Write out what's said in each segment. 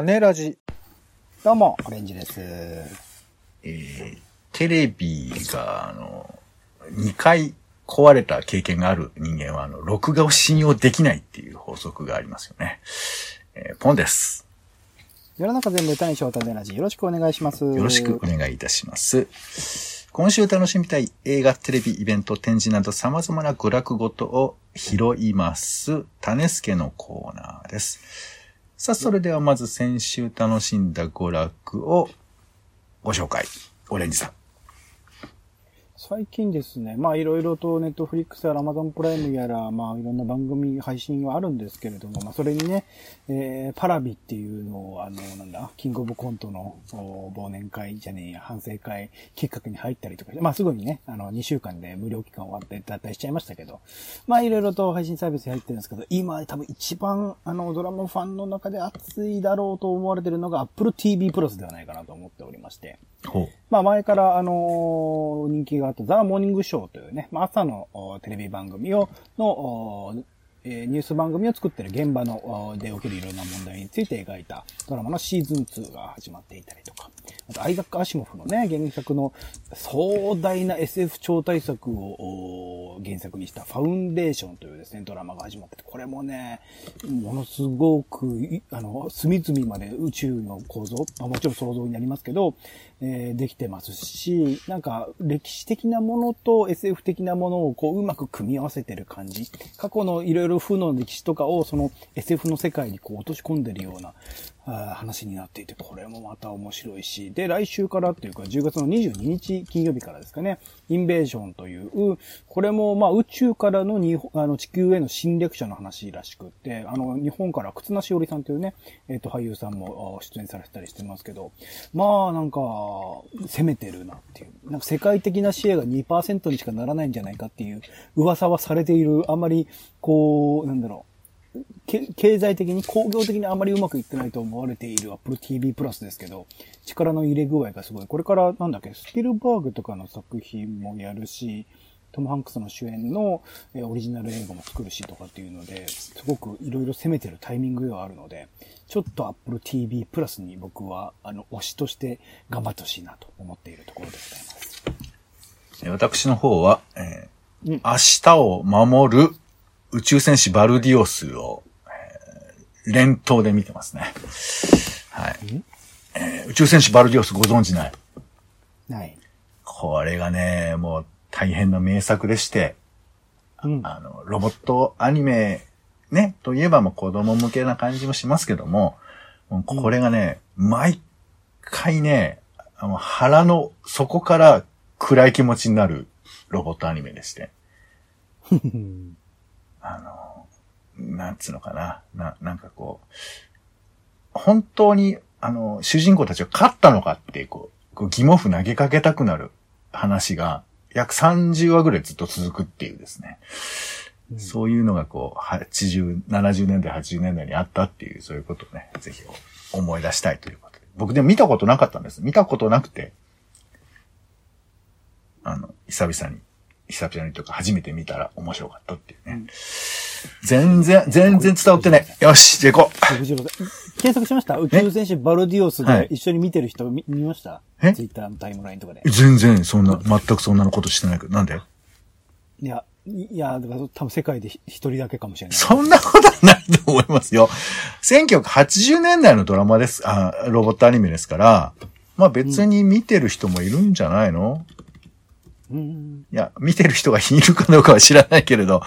種ラジ。どうも、オレンジです。えー、テレビが、あの、2回壊れた経験がある人間は、あの、録画を信用できないっていう法則がありますよね。えー、ポンです。世の中全部歌に翔太でラジ。よろしくお願いします。よよろしくお願いいたします。今週楽しみたい映画、テレビ、イベント、展示など様々な娯楽ごとを拾います。種助のコーナーです。さあ、それではまず先週楽しんだ娯楽をご紹介。オレンジさん。最近ですね、まあいろいろとネットフリックスやらアマゾンプライムやら、まあいろんな番組配信はあるんですけれども、まあそれにね、えー、パラビっていうのを、あの、なんだ、キングオブコントの忘年会じゃねえや、反省会きっかけに入ったりとか、まあすぐにね、あの、2週間で無料期間終わって脱退しちゃいましたけど、まあいろいろと配信サービスに入ってるんですけど、今多分一番あの、ドラマファンの中で熱いだろうと思われてるのが Apple TV プラスではないかなと思っておりまして、ほう。まあ前から、あの人気があったザ・モーニングショーというね、まあ朝のテレビ番組を、の、えーニュース番組を作ってる現場ので起きるいろんな問題について描いたドラマのシーズン2が始まっていたりとか、あとアイザック・アシモフのね、原作の壮大な SF 超大作を原作にしたファウンデーションというですね、ドラマが始まってて、これもね、ものすごく、あの、隅々まで宇宙の構造、まあ、もちろん想像になりますけど、えーできてますし、なんか歴史的なものと SF 的なものをこううまく組み合わせてる感じ。過去のいろいろ負の歴史とかをその SF の世界にこう落とし込んでるような話になっていて、これもまた面白いし、で、来週からっていうか10月の22日金曜日からですかね、インベーションという、これもまあ宇宙からの日本あの地球への侵略者の話らしくって、あの日本から忽那しおりさんというね、えっ、と俳優さんも出演されてたりしてますけど、まあなんか、攻めてるなっていう。なんか世界的なシェアが2%にしかならないんじゃないかっていう噂はされている、あんまり、こう、なんだろう。け経済的に、工業的にあまりうまくいってないと思われている Apple TV プラスですけど、力の入れ具合がすごい。これから、なんだっけ、スピルバーグとかの作品もやるし、トム・ハンクスの主演のえーオリジナル映画も作るしとかっていうので、すごくいろいろ攻めてるタイミングではあるので、ちょっと Apple TV プラスに僕は、あの、推しとして頑張ってほしいなと思っているところでございます。えー私の方は、えーうん明日を守る宇宙戦士バルディオスを、えー連投で見てますね。はい。えー宇宙戦士バルディオスご存知ない？はい。これがね、もう大変な名作でして、うん。あの、ロボットアニメ、ね、といえばもう子供向けな感じもしますけども、もうこれがね、毎回ね、あの腹の底から暗い気持ちになるロボットアニメでして、あの、なんつうのかな、な、なんかこう、本当に、あの、主人公たちが勝ったのかって、こう、こう疑問符投げかけたくなる話が、約30話ぐらいずっと続くっていうですね。そういうのがこう、80、70年代、80年代にあったっていう、そういうことをね、ぜひ思い出したいということで。僕でも見たことなかったんです。見たことなくて、あの、久々に、久々にというか初めて見たら面白かったっていうね。全然、全然伝わってない。よし、じゃあ行こう。検索しました？宇宙戦士バルディオスはいで一緒に見てる人見見ました？え？ツイッターのタイムラインとかで。全然、そんな、全くそんなことしてないけど、なんで？いや、いや、だから多分世界で一人だけかもしれない。そんなことはないと思いますよ。1980年代のドラマです、あ、ロボットアニメですから、まあ別に見てる人もいるんじゃないの、うん。いや、見てる人がいるかどうかは知らないけれど、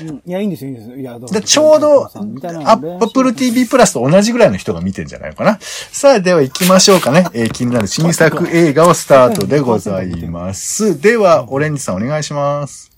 うん。いや、いいんですよ、いいんですよ。いや、だかでらちょうど、アップル TV プラスと同じぐらいの人が見てんじゃないのかな。さあ、では行きましょうかね。えー気になる新作映画をスタートでございます。では、オレンジさんお願いします。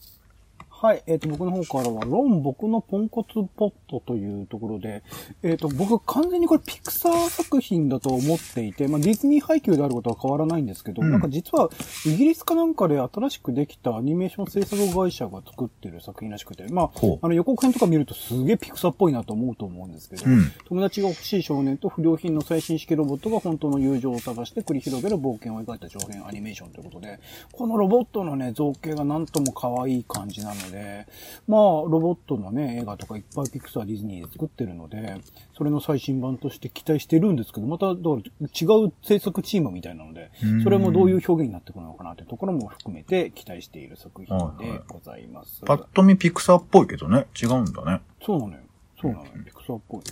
はい。えっ、と、僕の方からは、ロン僕のポンコツポットというところで、えっ、と、僕完全にこれピクサー作品だと思っていて、まあ、ディズニー配給であることは変わらないんですけど、うんなんか実は、イギリスかなんかで新しくできたアニメーション制作会社が作ってる作品らしくて、まああの予告編とか見るとすげえピクサーっぽいなと思うと思うんですけど、うん友達が欲しい少年と不良品の最新式ロボットが本当の友情を探して繰り広げる冒険を描いた長編アニメーションということで、このロボットのね、造形がなんとも可愛い感じなのので、まあ、ロボットのね、映画とかいっぱいピクサー、ディズニーで作ってるので、それの最新版として期待してるんですけど、また、だから違う制作チームみたいなので、それもどういう表現になってくるのかなというところも含めて期待している作品でございます。パッと見ピクサーっぽいけどね。違うんだね。そうなのよ。そうなのよ。ピクサーっぽいね。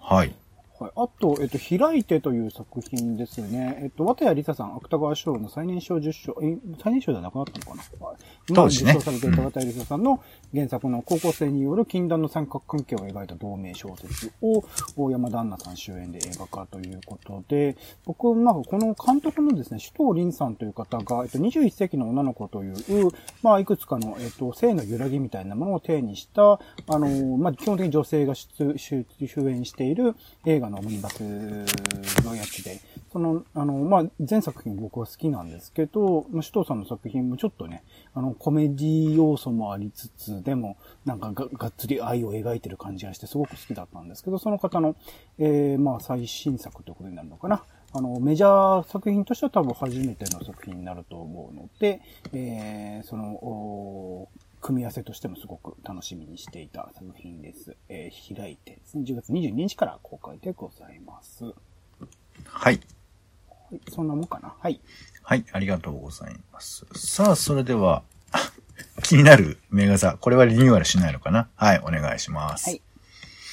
はい。はい。あと、えっと、開いてという作品ですね。えっと、渡谷梨沙さん、芥川賞の最年少10賞、え、最年少じゃなくなったのかな？はい当時ね今受賞されていた渡谷梨沙さんの原作の高校生による禁断の三角関係を描いた同名小説を、大山旦那さん主演で映画化ということで、僕、まあ、この監督のですね、首藤凛さんという方が、えっと、21世紀の女の子という、まあ、いくつかの、えっと、性の揺らぎみたいなものを体にした、あの、まあ、基本的に女性が主演している映画のオムニバスのやつで、その、あの、まあ、全作品僕は好きなんですけど、まあ、首藤さんの作品もちょっとね、あの、コメディ要素もありつつ、でも、なんかががっつり愛を描いてる感じがしてすごく好きだったんですけど、その方の、えー、まあ、最新作ということになるのかな。あの、メジャー作品としては多分初めての作品になると思うので、えー、その、組み合わせとしてもすごく楽しみにしていた作品です。えー、開いてですね、10月22日から公開でございます。ははい。い、そんなもんかな？はい。はい、ありがとうございます。さあ、それでは、あ気になるメガザ。これはリニューアルしないのかな？はい、お願いします。はい。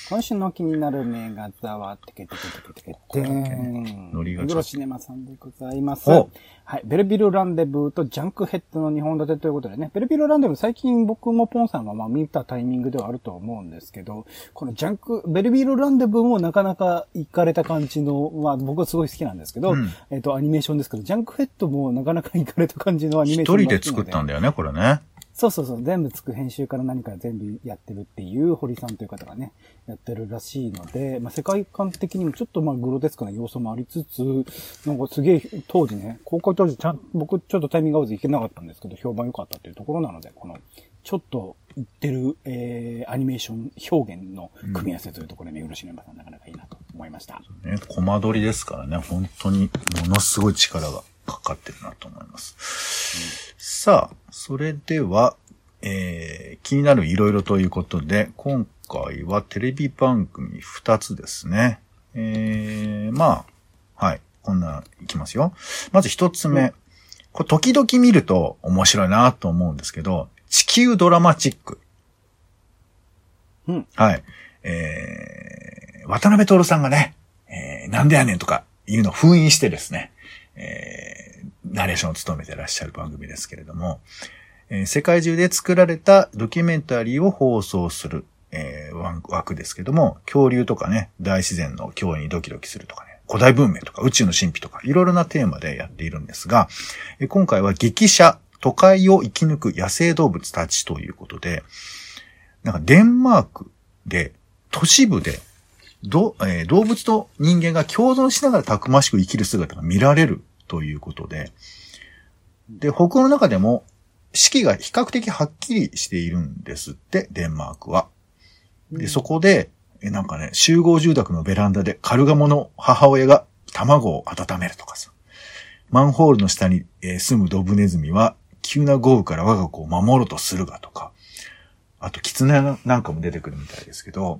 今週の気になる名画座は、てけてけてけてけてん。ノリがシネマさんでございます。おはい。ベルビルランデブーとジャンクヘッドの2本立てということでね、ベルビルランデブー最近僕もポンさんがまあ見たタイミングではあると思うんですけど、このジャンク、ベルビルランデブーもなかなか行かれた感じの、まあ僕はすごい好きなんですけど、うんえっ、と、アニメーションですけど、ジャンクヘッドもなかなか行かれた感じのアニメー一ション人で作ったんだだよね、これね。そうそうそう、全部つく編集から何から全部やってるっていう堀さんという方がね、やってるらしいので、まあ、世界観的にもちょっとまあグロテスクな要素もありつつ、なんかすげえ当時ね、公開当時ちゃん、僕ちょっとタイミング合わず行けなかったんですけど、評判良かったっていうところなので、この、ちょっと言ってる、えー、アニメーション表現の組み合わせというところで、ね、よろしねばさんなかなかいいなと思いました。ね、コマ撮りですからね、本当にものすごい力が。かかってるなと思います。さあ、それでは、えー、気になるいろいろということで、今回はテレビ番組2つですね。えー、まあ、はい、こんな、いきますよ。まず1つ目。これ時々見ると面白いなと思うんですけど、地球ドラマチック。うん。はい。えー、渡辺徹さんがね、えー、なんでやねんとかいうのを封印してですね、えー、ナレーションを務めてらっしゃる番組ですけれども、えー世界中で作られたドキュメンタリーを放送する、えー枠ですけども、恐竜とかね、大自然の驚異にドキドキするとかね、古代文明とか宇宙の神秘とか、いろいろなテーマでやっているんですが、えー今回は激写、都会を生き抜く野生動物たちということで、なんかデンマークで、都市部で、どえー動物と人間が共存しながらたくましく生きる姿が見られるということで、で、北欧の中でも四季が比較的はっきりしているんですって、デンマークは。で、そこで、えなんかね、集合住宅のベランダでカルガモの母親が卵を温めるとかさ。マンホールの下に、えー住むドブネズミは急な豪雨から我が子を守ろうとするがとか。あと、狐なんかも出てくるみたいですけど、まあ、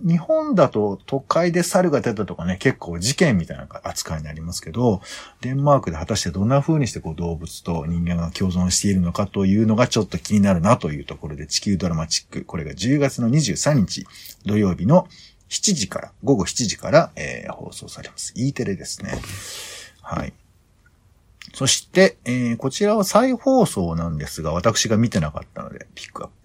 日本だと都会で猿が出たとかね、結構事件みたいな扱いになりますけど、デンマークで果たしてどんな風にしてこう動物と人間が共存しているのかというのがちょっと気になるなというところで地球ドラマチック、これが10月の23日土曜日の7時から、午後7時から、えー放送されます。E テレですね。はい。そして、えーこちらは再放送なんですが、私が見てなかったので、ピックアップ。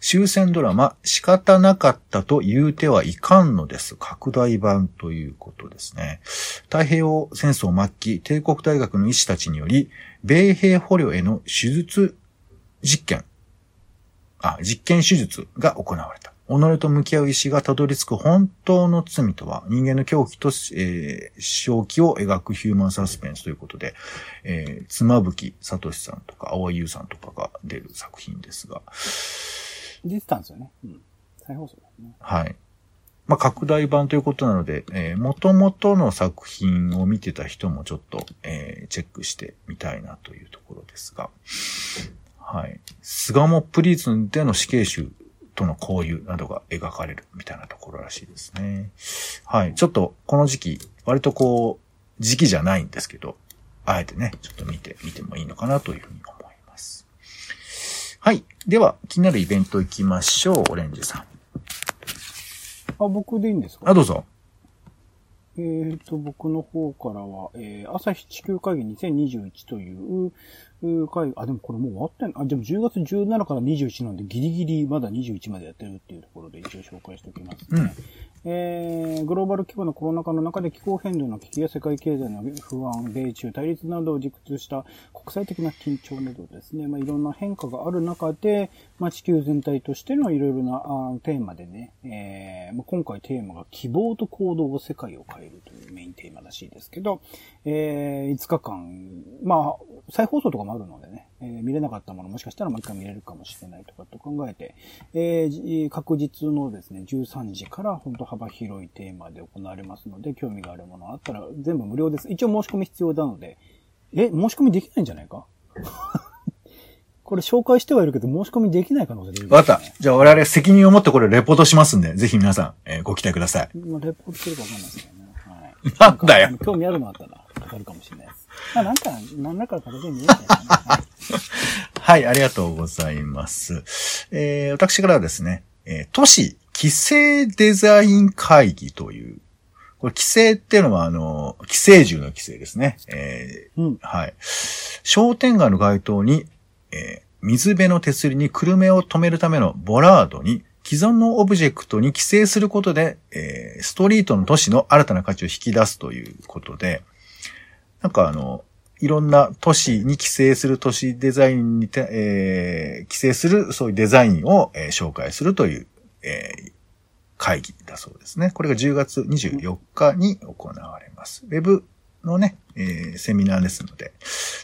終戦ドラマ、仕方なかったと言うてはいかんのです。拡大版ということですね。太平洋戦争末期、帝国大学の医師たちにより、米兵捕虜への手術実験、あ、実験手術が行われた。己と向き合う医師がたどり着く本当の罪とは、人間の狂気と、えー正気を描くヒューマンサスペンスということで、えー、妻夫木聡さんとか、青井優さんとかが出る作品ですが、出てたんですよね。うん。再放送ですね。はい。まあ、拡大版ということなので、えー、元々の作品を見てた人もちょっと、えーチェックしてみたいなというところですが、はい。巣鴨プリズンでの死刑囚との交流などが描かれるみたいなところらしいですね。はい。ちょっとこの時期、割とこう、時期じゃないんですけど、あえてね、ちょっと見てみてもいいのかなというふうに思います。はい。では、気になるイベント行きましょう、オレンジさん。あ、僕でいいんですか？あ、どうぞ。えーと、僕の方からは、えー、朝日地球会議2021という、う会議、あ、でもこれもう終わってんあ、でも10月17から21なんでギリギリまだ21までやってるっていうところで一応紹介しておきますね。えー、グローバル規模のコロナ禍の中で気候変動の危機や世界経済の不安、米中対立などを軸とした国際的な緊張などですね、まあ、いろんな変化がある中で、まあ、地球全体としてのいろいろなあテーマでね、えーまあ、今回テーマが希望と行動を世界を変えるというメインテーマらしいですけど、えー、5日間、まあ、再放送とかもあるのでね、えー見れなかったものもしかしたらもう一回見れるかもしれないとかと考えて、えーじ確実のですね、13時から本当幅広いテーマで行われますので、興味があるものあったら全部無料です。一応申し込み必要なので、え、申し込みできないんじゃないか？これ紹介してはいるけど、申し込みできない可能性出るわかった。じゃあ我々責任を持ってこれレポートしますんで、ぜひ皆さん、えーご期待ください。まあ、レポートするかわかんないですけどね。はい。なんだよ。興味あるのあったら、かかるかもしれないです。まあ、なんか、何らかの形で見えね。はい、ありがとうございます。えー、私からはですね、えー都市規制デザイン会議という、これ規制っていうのはあの、規制銃の規制ですね。えーうん。はい。商店街の街灯に、えー水辺の手すりに久留米を止めるためのボラードに既存のオブジェクトに規制することで、えーストリートの都市の新たな価値を引き出すということで、なんかあの、いろんな都市に規制する都市デザインにて、えー規制するそういうデザインを、えー紹介するという、えー会議だそうですね。これが10月24日に行われます。ウェブのね、えーセミナーですので、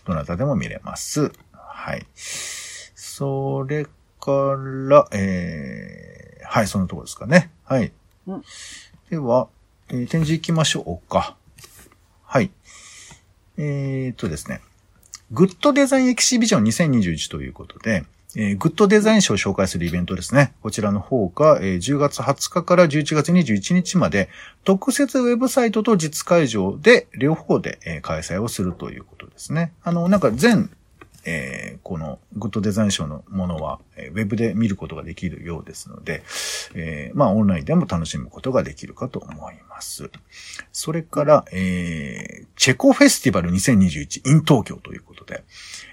どなたでも見れます。はい。それから、えーはい、そのところですかね。はい。うんでは、えー展示行きましょうか。はい。えー、っとですね。グッドデザインエキシビジョン2021ということで、えーグッドデザイン賞を紹介するイベントですね。こちらの方が、えー10月20日から11月21日まで、特設ウェブサイトと実会場で、両方で、えー開催をするということですね。あの、なんか全、えーこのグッドデザイン賞のものは、えーウェブで見ることができるようですので、えーまあ、オンラインでも楽しむことができるかと思います。それから、えーチェコフェスティバル2021 in 東京ということで、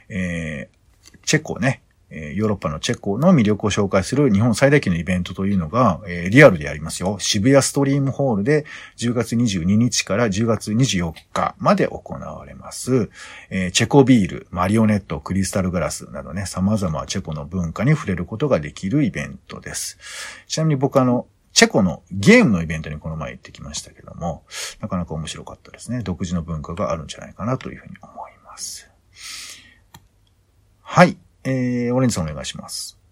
えーチェコね、えヨーロッパのチェコの魅力を紹介する日本最大級のイベントというのが、えリアルでやりますよ。渋谷ストリームホールで10月22日から10月24日まで行われます。えチェコビール、マリオネット、クリスタルグラスなどね、様々チェコの文化に触れることができるイベントです。ちなみに僕あの、チェコのゲームのイベントにこの前行ってきましたけども、なかなか面白かったですね。独自の文化があるんじゃないかなというふうに思います。はい。えー、オレンジさんお願いします。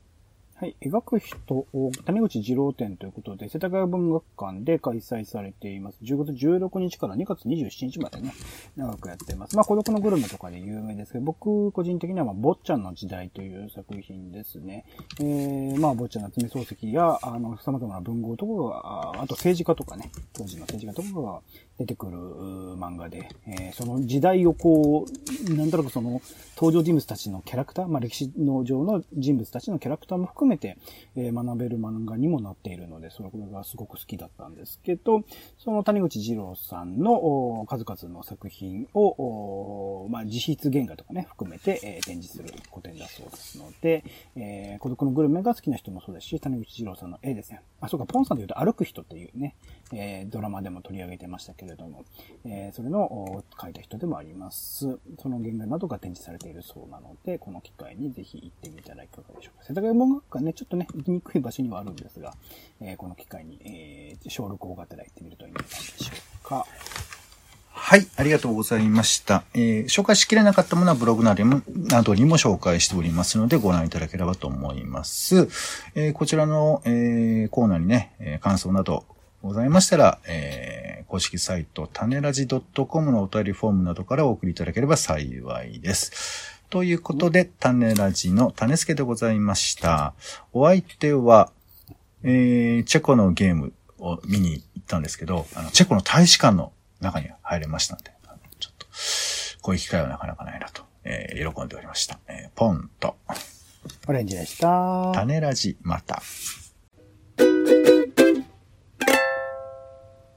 はい。描く人を谷口二郎展ということで、世田谷文学館で開催されています。10月16日から2月27日までね、長くやってます。まあ、孤独のグルメとかで有名ですけど、僕個人的には、まあ、坊ちゃんの時代という作品ですね。えー、まあ、坊ちゃん夏目漱石や、あの、様々な文豪とかが、あと政治家とかね、当時の政治家とかが出てくる漫画で、えーその時代をこう、なんとなくその登場人物たちのキャラクター、まあ歴史の上の人物たちのキャラクターも含めて、えー学べる漫画にもなっているので、それがすごく好きだったんですけど、その谷口二郎さんの数々の作品を、まあ実質原画とかね、含めて、えー展示する古典だそうですので、えー孤独のグルメが好きな人もそうですし、谷口二郎さんの絵ですね。あ、そうか、ポンさんで言うと歩く人っていうね、えードラマでも取り上げてましたけれども、えーそれの書いた人でもあります。その原画などが展示されていいるそうなので、この機会にぜひ行ってみたらいかがでしょうか。世田谷文学館ね、ちょっとね、行きにくい場所にはあるんですが、えーこの機会に、えー小録大型で行ってみるといいんじゃないでしょうか。はい、ありがとうございました。えー紹介しきれなかったものはブログなどにもなどにも紹介しておりますのでご覧いただければと思います。えーこちらの、えーコーナーにね、えー感想などございましたら、えー公式サイト、種ラジ .com のお便りフォームなどからお送りいただければ幸いです。ということで、種ラジの種助でございました。お相手は、えー、チェコのゲームを見に行ったんですけど、あの、チェコの大使館の中に入れましたので、あのちょっと、こういう機会はなかなかないなと、えー喜んでおりました。えーポンと、オレンジでした。種ラジ、また。